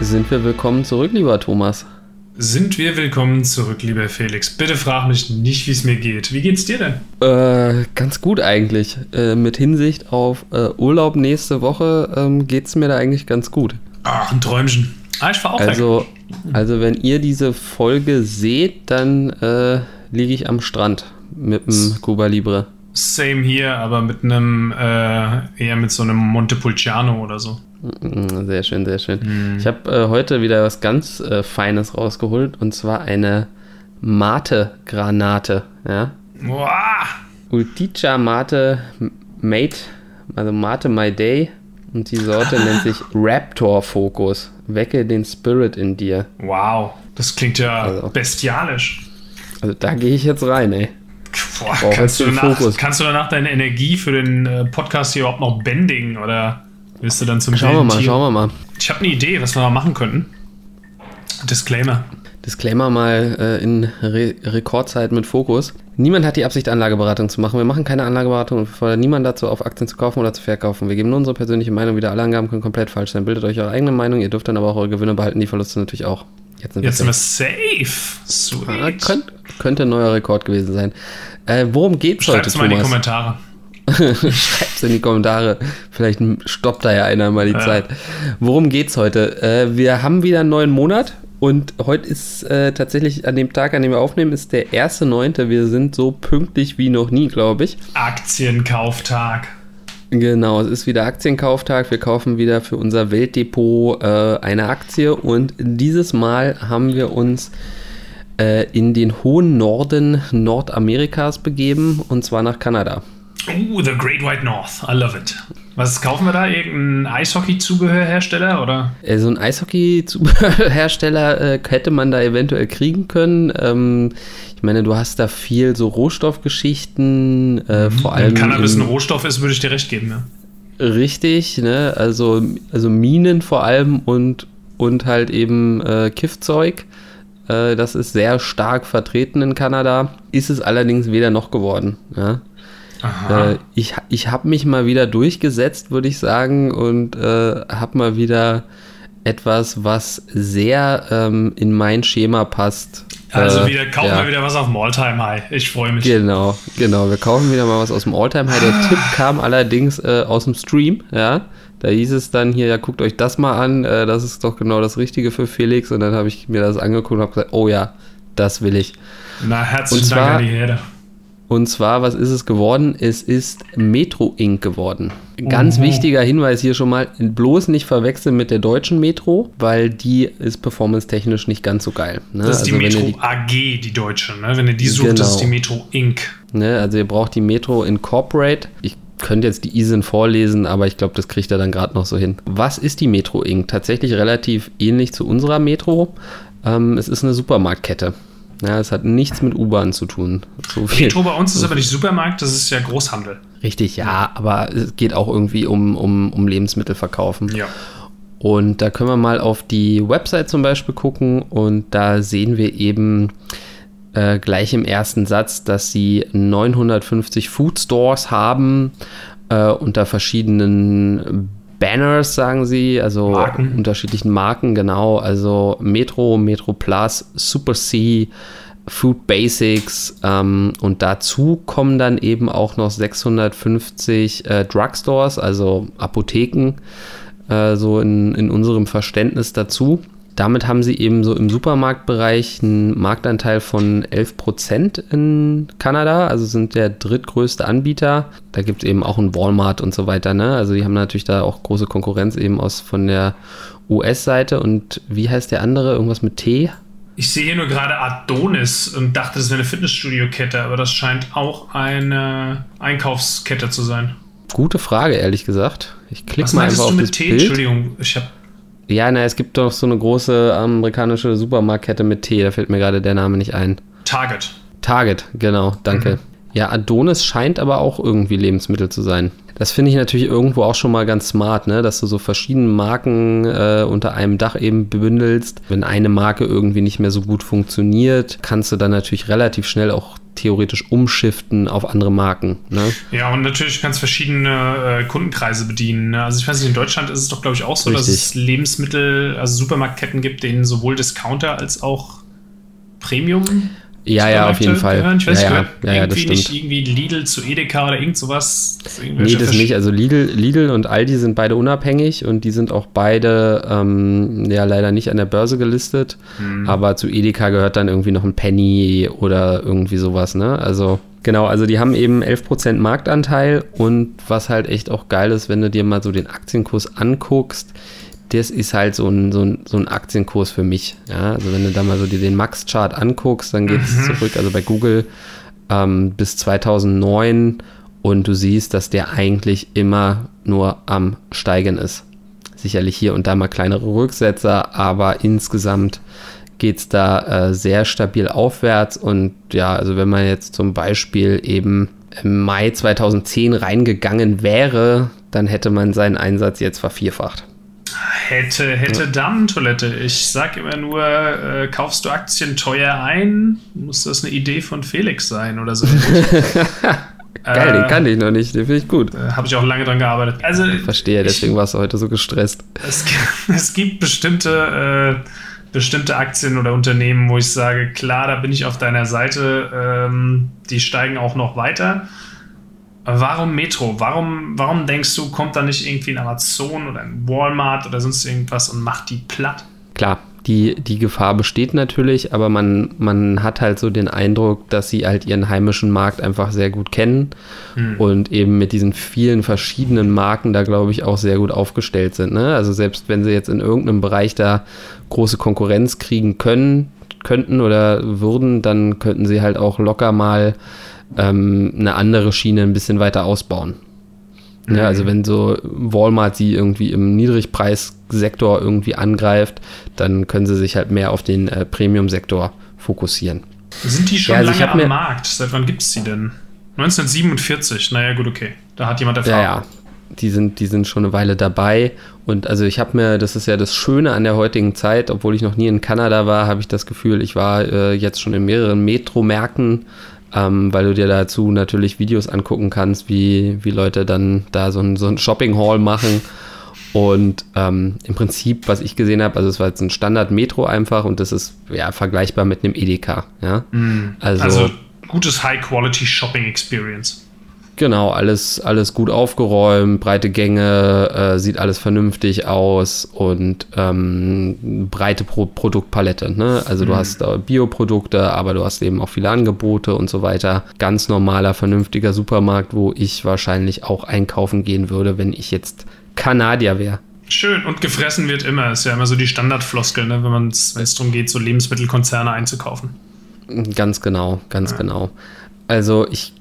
Sind wir willkommen zurück, lieber Thomas? Sind wir willkommen zurück, lieber Felix. Bitte frag mich nicht, wie es mir geht. Wie geht's dir denn? Äh, ganz gut eigentlich. Äh, mit Hinsicht auf äh, Urlaub nächste Woche ähm, geht's mir da eigentlich ganz gut. Ach, ein Träumchen. Ah, ich fahr auch Also, also wenn ihr diese Folge seht, dann äh, liege ich am Strand mit dem Cuba Libre. Same hier, aber mit einem, äh, eher mit so einem Montepulciano oder so. Mm, Sehr schön, sehr schön. Ich habe äh, heute wieder was ganz äh, Feines rausgeholt und zwar eine Mate-Granate. Ja? Ultica Mate Mate, also Mate My Day. Und die Sorte nennt sich Raptor Focus. Wecke den Spirit in dir. Wow, das klingt ja Also. bestialisch. Also da gehe ich jetzt rein, ey. Boah, brauch kannst, jetzt du danach, kannst du danach deine Energie für den äh, Podcast hier überhaupt noch bändigen oder wirst du dann zum Schauen wir mal, Tier? schauen wir mal. Ich habe eine Idee, was wir mal machen könnten. Disclaimer. Disclaimer mal äh, in Re Rekordzeit mit Fokus. Niemand hat die Absicht, Anlageberatung zu machen. Wir machen keine Anlageberatung und fordern niemanden dazu auf, Aktien zu kaufen oder zu verkaufen. Wir geben nur unsere persönliche Meinung wieder. Alle Angaben können komplett falsch sein. Bildet euch eure eigene Meinung. Ihr dürft dann aber auch eure Gewinne behalten, die Verluste natürlich auch. Jetzt sind Jetzt sind wir wir safe. Sweet. Ah, könnt, könnte ein neuer Rekord gewesen sein. Äh, worum geht's heute, Schreibt's mal in die Thomas? Kommentare. Schreibt's in die Kommentare. Vielleicht stoppt da ja einer mal die Ja. Zeit. Worum geht's heute? Äh, wir haben wieder einen neuen Monat und heute ist äh, tatsächlich an dem Tag, an dem wir aufnehmen, ist der 1.9. Wir sind so pünktlich wie noch nie, glaube ich. Aktienkauftag. Genau, es ist wieder Aktienkauftag. Wir kaufen wieder für unser Weltdepot äh, eine Aktie und dieses Mal haben wir uns äh, in den hohen Norden Nordamerikas begeben und zwar nach Kanada. Uh, the Great White North. I love it. Was kaufen wir da? Irgendein Eishockey-Zubehörhersteller oder? Äh, So ein Eishockey-Hersteller äh, hätte man da eventuell kriegen können. Ähm, ich meine, du hast da viel so Rohstoffgeschichten, äh, vor allem. Wenn Cannabis ein in- Rohstoff ist, würde ich dir recht geben, ja. Richtig, ne? Also, also Minen vor allem und, und halt eben äh, Kiffzeug. Äh, das ist sehr stark vertreten in Kanada. Ist es allerdings weder noch geworden. Ja? Aha. Äh, ich ich habe mich mal wieder durchgesetzt, würde ich sagen, und äh, habe mal wieder etwas, was sehr ähm, in mein Schema passt. also Äh, wieder kaufen ja. wir wieder was auf dem Alltime High. Ich freue mich. Genau, genau. Wir kaufen wieder mal was aus dem Alltime High. Der Tipp kam allerdings äh, aus dem Stream, ja. Da hieß es dann hier, ja, guckt euch das mal an, äh, das ist doch genau das Richtige für Felix. Und dann habe ich mir das angeguckt und habe gesagt, oh ja, das will ich. Na, herzlichen Dank an die Herde. Und zwar, was ist es geworden? Es ist Metro Inc. geworden. Ganz Mhm. wichtiger Hinweis hier schon mal, bloß nicht verwechseln mit der deutschen Metro, weil die ist performance-technisch nicht ganz so geil. Ne? Das ist die wenn ihr Metro AG, die deutsche. Ne? Wenn ihr die sucht, Genau. das ist die Metro Inc. Ne, also ihr braucht die Metro Incorporate. Ich könnte jetzt die ISIN vorlesen, aber ich glaube, das kriegt er dann gerade noch so hin. Was ist die Metro Inc? Tatsächlich relativ ähnlich zu unserer Metro. Ähm, es ist eine Supermarktkette. Ja, es hat nichts mit U-Bahn zu tun. So viel. Metro bei uns ist aber nicht Supermarkt, das ist ja Großhandel. Richtig, ja, aber es geht auch irgendwie um, um, um Lebensmittel verkaufen. Ja. Und da können wir mal auf die Website zum Beispiel gucken und da sehen wir eben äh, gleich im ersten Satz, dass sie 950 Food Stores haben äh, unter verschiedenen Banners, sagen sie, also Marken. unterschiedlichen Marken, genau, also Metro, Metro Plus, Super C, Food Basics ähm, und dazu kommen dann eben auch noch 650 äh, Drugstores, also Apotheken, äh, so in, in unserem Verständnis dazu. Damit haben sie eben so im Supermarktbereich einen Marktanteil von 11% in Kanada, also sind der drittgrößte Anbieter. Da gibt es eben auch einen Walmart und so weiter. Ne? Also die haben natürlich da auch große Konkurrenz eben aus von der US-Seite. Und wie heißt der andere? Irgendwas mit T? Ich sehe hier nur gerade Adonis und dachte, das wäre eine Fitnessstudio-Kette, aber das scheint auch eine Einkaufskette zu sein. Gute Frage, ehrlich gesagt. Ich klicke Was mal einfach du auf mit das T? Bild. Entschuldigung, ich habe Ja, na, es gibt doch so eine große amerikanische Supermarktkette mit T, da fällt mir gerade der Name nicht ein. Target. Target, genau, danke. Ja, Adonis scheint aber auch irgendwie Lebensmittel zu sein. Das finde ich natürlich irgendwo auch schon mal ganz smart, ne? dass du so verschiedene Marken äh, unter einem Dach eben bündelst. Wenn eine Marke irgendwie nicht mehr so gut funktioniert, kannst du dann natürlich relativ schnell auch theoretisch umschiften auf andere Marken. Ne? Ja, und natürlich kannst verschiedene äh, Kundenkreise bedienen. Ne? Also ich weiß nicht, in Deutschland ist es doch, glaube ich, auch so, Richtig. dass es Lebensmittel, also Supermarktketten gibt, denen sowohl Discounter als auch Premium ja, ja, auf jeden Fall. Ich weiß, ja, ja, ja, ja, das irgendwie stimmt. nicht irgendwie Lidl zu Edeka oder irgend sowas. Nee, das nicht. Also Lidl, Lidl und Aldi sind beide unabhängig und die sind auch beide ähm, ja leider nicht an der Börse gelistet. Hm. Aber zu Edeka gehört dann irgendwie noch ein Penny oder irgendwie sowas, ne? Also Genau, also die haben eben 11% Marktanteil und was halt echt auch geil ist, wenn du dir mal so den Aktienkurs anguckst, das ist halt so ein, so ein, so ein Aktienkurs für mich. Ja? Also wenn du da mal so den Max-Chart anguckst, dann geht es mhm. zurück, also bei Google ähm, bis 2009 und du siehst, dass der eigentlich immer nur am Steigen ist. Sicherlich hier und da mal kleinere Rücksetzer, aber insgesamt geht es da äh, sehr stabil aufwärts und ja, also wenn man jetzt zum Beispiel eben im Mai 2010 reingegangen wäre, dann hätte man seinen Einsatz jetzt vervierfacht. Hätte, hätte. Damentoilette. Ich sag immer nur, äh, kaufst du Aktien teuer ein, muss das eine Idee von Felix sein oder so. Geil, äh, den kannte ich noch nicht, den finde ich gut. Äh, Habe ich auch lange dran gearbeitet. Also, ich verstehe, deswegen ich, warst du heute so gestresst. Es, es gibt bestimmte, äh, bestimmte Aktien oder Unternehmen, wo ich sage, klar, da bin ich auf deiner Seite, ähm, die steigen auch noch weiter. Warum Metro? Warum, warum denkst du, kommt da nicht irgendwie ein Amazon oder ein Walmart oder sonst irgendwas und macht die platt? Klar, die, die Gefahr besteht natürlich, aber man, man hat halt so den Eindruck, dass sie halt ihren heimischen Markt einfach sehr gut kennen hm. und eben mit diesen vielen verschiedenen Marken da, glaube ich, auch sehr gut aufgestellt sind. Ne? Also selbst wenn sie jetzt in irgendeinem Bereich da große Konkurrenz kriegen können, könnten oder würden, dann könnten sie halt auch locker mal ähm, eine andere Schiene ein bisschen weiter ausbauen. Mhm. Ja, also wenn so Walmart sie irgendwie im Niedrigpreissektor irgendwie angreift, dann können sie sich halt mehr auf den äh, Premium-Sektor fokussieren. Sind die schon ja, also lange am Markt? Seit wann gibt es die denn? 1947, naja gut, okay. Da hat jemand Erfahrung. Ja, ja. Die sind, die sind schon eine Weile dabei. Und also ich habe mir, das ist ja das Schöne an der heutigen Zeit, obwohl ich noch nie in Kanada war, habe ich das Gefühl, ich war äh, jetzt schon in mehreren Metro-Märkten ähm, weil du dir dazu natürlich Videos angucken kannst, wie, wie Leute dann da so ein, so ein Shopping-Hall machen. Und ähm, im Prinzip, was ich gesehen habe, also es war jetzt ein Standard-Metro einfach und das ist ja vergleichbar mit einem Edeka. Ja? Mm, also, also gutes High-Quality-Shopping-Experience. Genau, alles, alles gut aufgeräumt, breite Gänge, äh, sieht alles vernünftig aus und ähm, breite Pro Produktpalette. Ne? Also mhm. du hast äh, Bioprodukte, aber du hast eben auch viele Angebote und so weiter. Ganz normaler, vernünftiger Supermarkt, wo ich wahrscheinlich auch einkaufen gehen würde, wenn ich jetzt Kanadier wäre. Schön und gefressen wird immer. Ist ja immer so die Standardfloskel, ne? wenn es darum geht, so Lebensmittelkonzerne einzukaufen. Ganz genau, ganz ja. genau. Also ich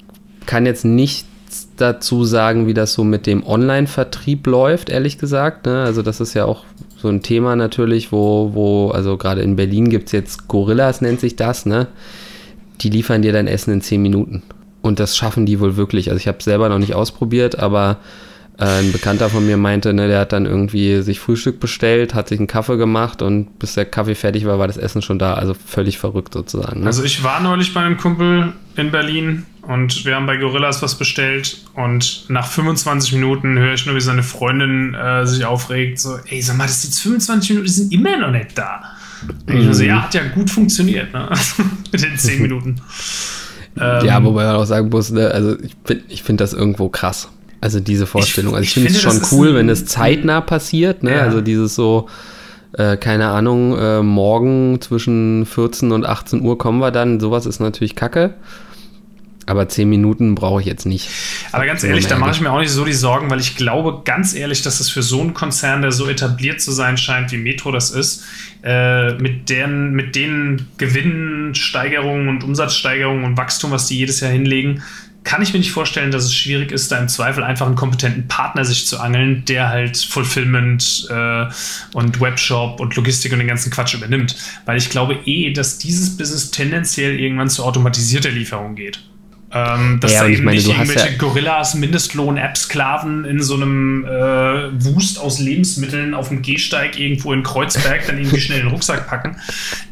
kann jetzt nicht dazu sagen, wie das so mit dem Online-Vertrieb läuft, ehrlich gesagt. Ne? Also das ist ja auch so ein Thema natürlich, wo, wo also gerade in Berlin gibt es jetzt Gorillas, nennt sich das, ne? Die liefern dir dein Essen in 10 Minuten. Und das schaffen die wohl wirklich. Also ich habe es selber noch nicht ausprobiert, aber ein Bekannter von mir meinte, ne, der hat dann irgendwie sich Frühstück bestellt, hat sich einen Kaffee gemacht und bis der Kaffee fertig war, war das Essen schon da. Also völlig verrückt sozusagen. Ne? Also ich war neulich bei einem Kumpel in Berlin und wir haben bei Gorillas was bestellt und nach 25 Minuten höre ich nur, wie seine Freundin äh, sich aufregt, so, ey, sag mal, das sind 25 Minuten, die sind immer noch nicht da. Mhm. Ich so, ja, hat ja gut funktioniert, ne? Mit den 10 Minuten. ja, ähm, wobei man auch sagen muss, ne, also ich finde ich find das irgendwo krass. Also diese Vorstellung. Also ich, ich finde es schon cool, wenn es zeitnah passiert. Ne? Ja. Also dieses so, äh, keine Ahnung, äh, morgen zwischen 14 und 18 Uhr kommen wir dann. Sowas ist natürlich kacke. Aber 10 Minuten brauche ich jetzt nicht. Aber ganz ehrlich, da mache ich mir auch nicht so die Sorgen, weil ich glaube ganz ehrlich, dass es für so einen Konzern, der so etabliert zu sein scheint, wie Metro das ist, äh, mit, deren, mit den Gewinnsteigerungen und Umsatzsteigerungen und Wachstum, was die jedes Jahr hinlegen, kann ich mir nicht vorstellen, dass es schwierig ist, da im Zweifel einfach einen kompetenten Partner sich zu angeln, der halt Fulfillment äh, und Webshop und Logistik und den ganzen Quatsch übernimmt. Weil ich glaube eh, dass dieses Business tendenziell irgendwann zu automatisierter Lieferung geht. Ähm, dass ja, da eben meine, nicht irgendwelche ja Gorillas, Mindestlohn, App-Sklaven in so einem äh, Wust aus Lebensmitteln auf dem Gehsteig irgendwo in Kreuzberg dann irgendwie schnell den Rucksack packen.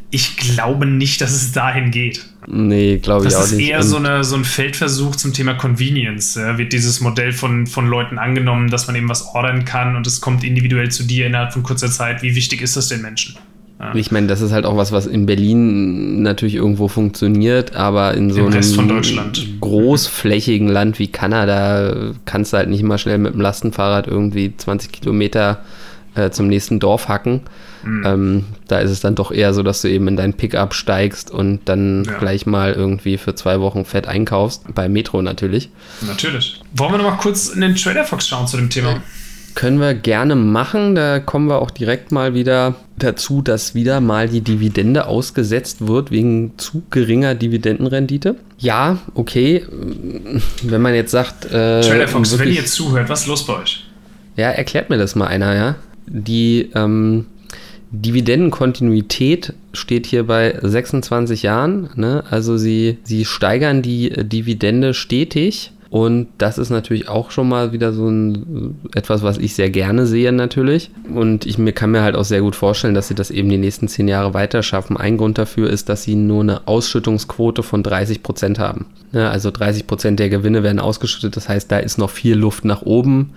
Ich glaube nicht, dass es dahin geht. Nee, glaube ich auch nicht. Das ist eher so, eine, so ein Feldversuch zum Thema Convenience. Ja, wird dieses Modell von, von Leuten angenommen, dass man eben was ordern kann und es kommt individuell zu dir innerhalb von kurzer Zeit. Wie wichtig ist das den Menschen? Ja. Ich meine, das ist halt auch was, was in Berlin natürlich irgendwo funktioniert, aber in so einem großflächigen Land wie Kanada kannst du halt nicht mal schnell mit dem Lastenfahrrad irgendwie 20 Kilometer äh, zum nächsten Dorf hacken. Mhm. Ähm, da ist es dann doch eher so, dass du eben in dein Pickup steigst und dann ja. gleich mal irgendwie für zwei Wochen Fett einkaufst. Bei Metro natürlich. Natürlich. Wollen wir noch mal kurz in den Trader Fox schauen zu dem Thema? Äh, können wir gerne machen. Da kommen wir auch direkt mal wieder dazu, dass wieder mal die Dividende ausgesetzt wird wegen zu geringer Dividendenrendite. Ja, okay. Wenn man jetzt sagt. Äh, Trader Fox, wenn ihr jetzt zuhört, was ist los bei euch? Ja, erklärt mir das mal einer, ja. Die ähm, Dividendenkontinuität steht hier bei 26 Jahren. Ne? Also sie, sie steigern die Dividende stetig. Und das ist natürlich auch schon mal wieder so ein etwas, was ich sehr gerne sehe natürlich. Und ich mir kann mir halt auch sehr gut vorstellen, dass sie das eben die nächsten zehn Jahre weiter schaffen. Ein Grund dafür ist, dass sie nur eine Ausschüttungsquote von 30 Prozent haben. Ja, also 30 Prozent der Gewinne werden ausgeschüttet. Das heißt, da ist noch viel Luft nach oben.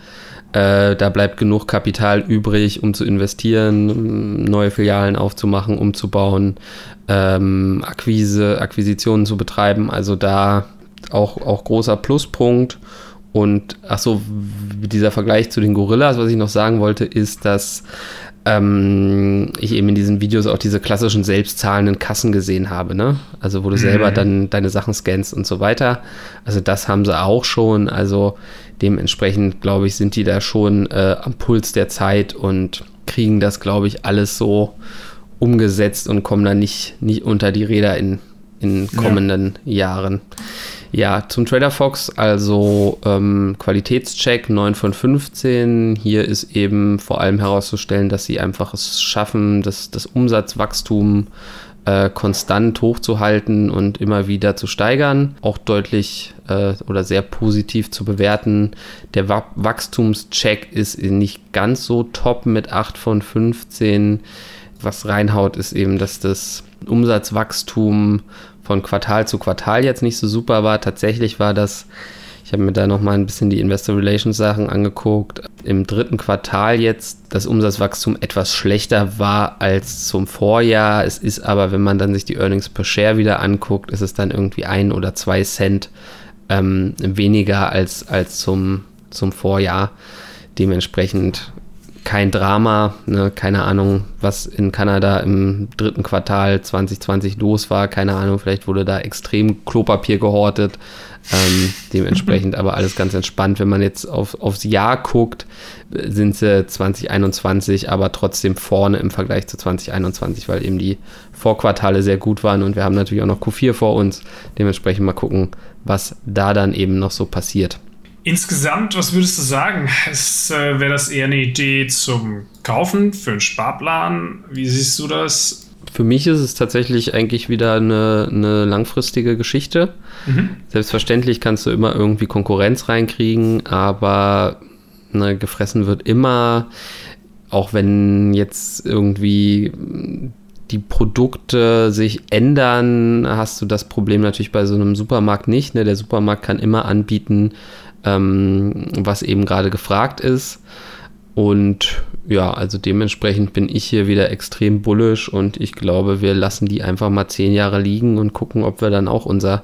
Äh, da bleibt genug Kapital übrig, um zu investieren, neue Filialen aufzumachen, umzubauen, ähm, Akquise, Akquisitionen zu betreiben. Also da auch, auch großer Pluspunkt. Und ach so, dieser Vergleich zu den Gorillas, was ich noch sagen wollte, ist, dass ähm, ich eben in diesen Videos auch diese klassischen selbstzahlenden Kassen gesehen habe, ne? Also wo du mhm. selber dann deine Sachen scannst und so weiter. Also das haben sie auch schon. Also dementsprechend, glaube ich, sind die da schon äh, am Puls der Zeit und kriegen das, glaube ich, alles so umgesetzt und kommen dann nicht, nicht unter die Räder in, in kommenden ja. Jahren. Ja, zum Trader Fox, also ähm, Qualitätscheck 9 von 15. Hier ist eben vor allem herauszustellen, dass sie einfach es schaffen, das, das Umsatzwachstum äh, konstant hochzuhalten und immer wieder zu steigern. Auch deutlich äh, oder sehr positiv zu bewerten. Der Wa Wachstumscheck ist nicht ganz so top mit 8 von 15. Was reinhaut, ist eben, dass das Umsatzwachstum von Quartal zu Quartal jetzt nicht so super war. Tatsächlich war das, ich habe mir da nochmal ein bisschen die Investor Relations Sachen angeguckt, im dritten Quartal jetzt das Umsatzwachstum etwas schlechter war als zum Vorjahr. Es ist aber, wenn man dann sich die Earnings per Share wieder anguckt, ist es dann irgendwie ein oder zwei Cent ähm, weniger als, als zum, zum Vorjahr. Dementsprechend kein Drama, ne? keine Ahnung, was in Kanada im dritten Quartal 2020 los war, keine Ahnung, vielleicht wurde da extrem Klopapier gehortet, ähm, dementsprechend aber alles ganz entspannt. Wenn man jetzt auf, aufs Jahr guckt, sind sie 2021 aber trotzdem vorne im Vergleich zu 2021, weil eben die Vorquartale sehr gut waren und wir haben natürlich auch noch Q4 vor uns, dementsprechend mal gucken, was da dann eben noch so passiert. Insgesamt, was würdest du sagen? äh, Wäre das eher eine Idee zum Kaufen für einen Sparplan? Wie siehst du das? Für mich ist es tatsächlich eigentlich wieder eine, eine langfristige Geschichte. Mhm. Selbstverständlich kannst du immer irgendwie Konkurrenz reinkriegen, aber ne, gefressen wird immer, auch wenn jetzt irgendwie die Produkte sich ändern, hast du das Problem natürlich bei so einem Supermarkt nicht. Ne? Der Supermarkt kann immer anbieten, ähm, was eben gerade gefragt ist. Und ja, also dementsprechend bin ich hier wieder extrem bullisch und ich glaube, wir lassen die einfach mal zehn Jahre liegen und gucken, ob wir dann auch unser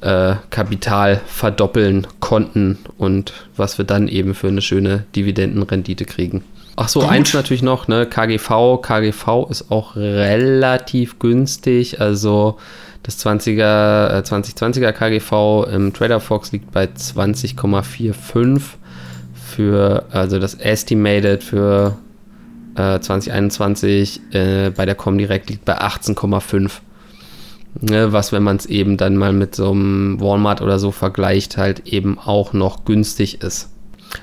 äh, Kapital verdoppeln konnten und was wir dann eben für eine schöne Dividendenrendite kriegen. Ach so, Gut. eins natürlich noch, ne, KGV. KGV ist auch relativ günstig, also das 20er, äh, 2020er KGV im Trader Fox liegt bei 20,45 für, also das Estimated für äh, 2021 äh, bei der Comdirect liegt bei 18,5. Ne, was, wenn man es eben dann mal mit so einem Walmart oder so vergleicht, halt eben auch noch günstig ist.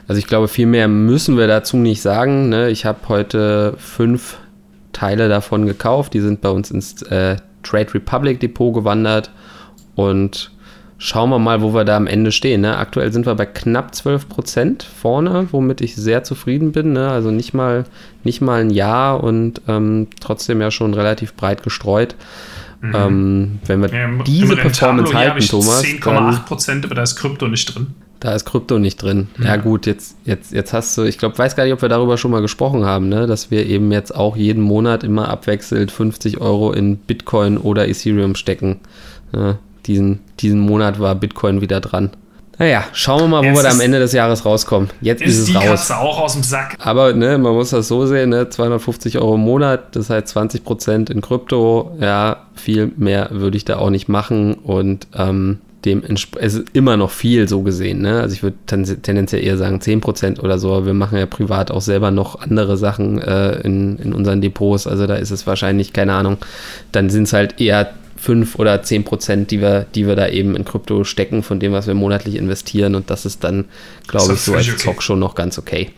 Also ich glaube, viel mehr müssen wir dazu nicht sagen. Ne? Ich habe heute fünf Teile davon gekauft. Die sind bei uns ins äh, Trade Republic Depot gewandert und schauen wir mal, wo wir da am Ende stehen. Ne? Aktuell sind wir bei knapp 12 Prozent vorne, womit ich sehr zufrieden bin. Ne? Also nicht mal, nicht mal ein Jahr und ähm, trotzdem ja schon relativ breit gestreut. Mhm. Ähm, wenn wir ja, diese Performance halten, Thomas. 10,8 Prozent, aber da ist Krypto nicht drin. Da ist Krypto nicht drin. Mhm. Ja, gut, jetzt, jetzt, jetzt hast du, ich glaube, weiß gar nicht, ob wir darüber schon mal gesprochen haben, ne? dass wir eben jetzt auch jeden Monat immer abwechselnd 50 Euro in Bitcoin oder Ethereum stecken. Ja, diesen, diesen Monat war Bitcoin wieder dran. Naja, schauen wir mal, wo jetzt wir da am Ende des Jahres rauskommen. Jetzt ist, ist es die raus. Katze auch aus dem Sack. Aber ne, man muss das so sehen, ne, 250 Euro im Monat, das heißt 20 Prozent in Krypto. Ja, viel mehr würde ich da auch nicht machen und ähm, dem es ist immer noch viel so gesehen. Ne? Also ich würde tendenziell eher sagen 10 Prozent oder so. Wir machen ja privat auch selber noch andere Sachen äh, in, in unseren Depots. Also da ist es wahrscheinlich, keine Ahnung, dann sind es halt eher 5 oder 10 Prozent, die wir, die wir da eben in Krypto stecken, von dem, was wir monatlich investieren. Und das ist dann, glaube ich, so als okay. Zock schon noch ganz okay.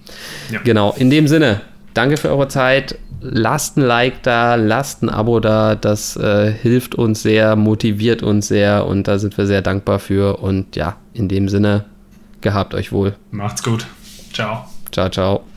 Ja. Genau, in dem Sinne, danke für eure Zeit. Lasst ein Like da, lasst ein Abo da. Das äh, hilft uns sehr, motiviert uns sehr und da sind wir sehr dankbar für. Und ja, in dem Sinne, gehabt euch wohl. Macht's gut. Ciao. Ciao, ciao.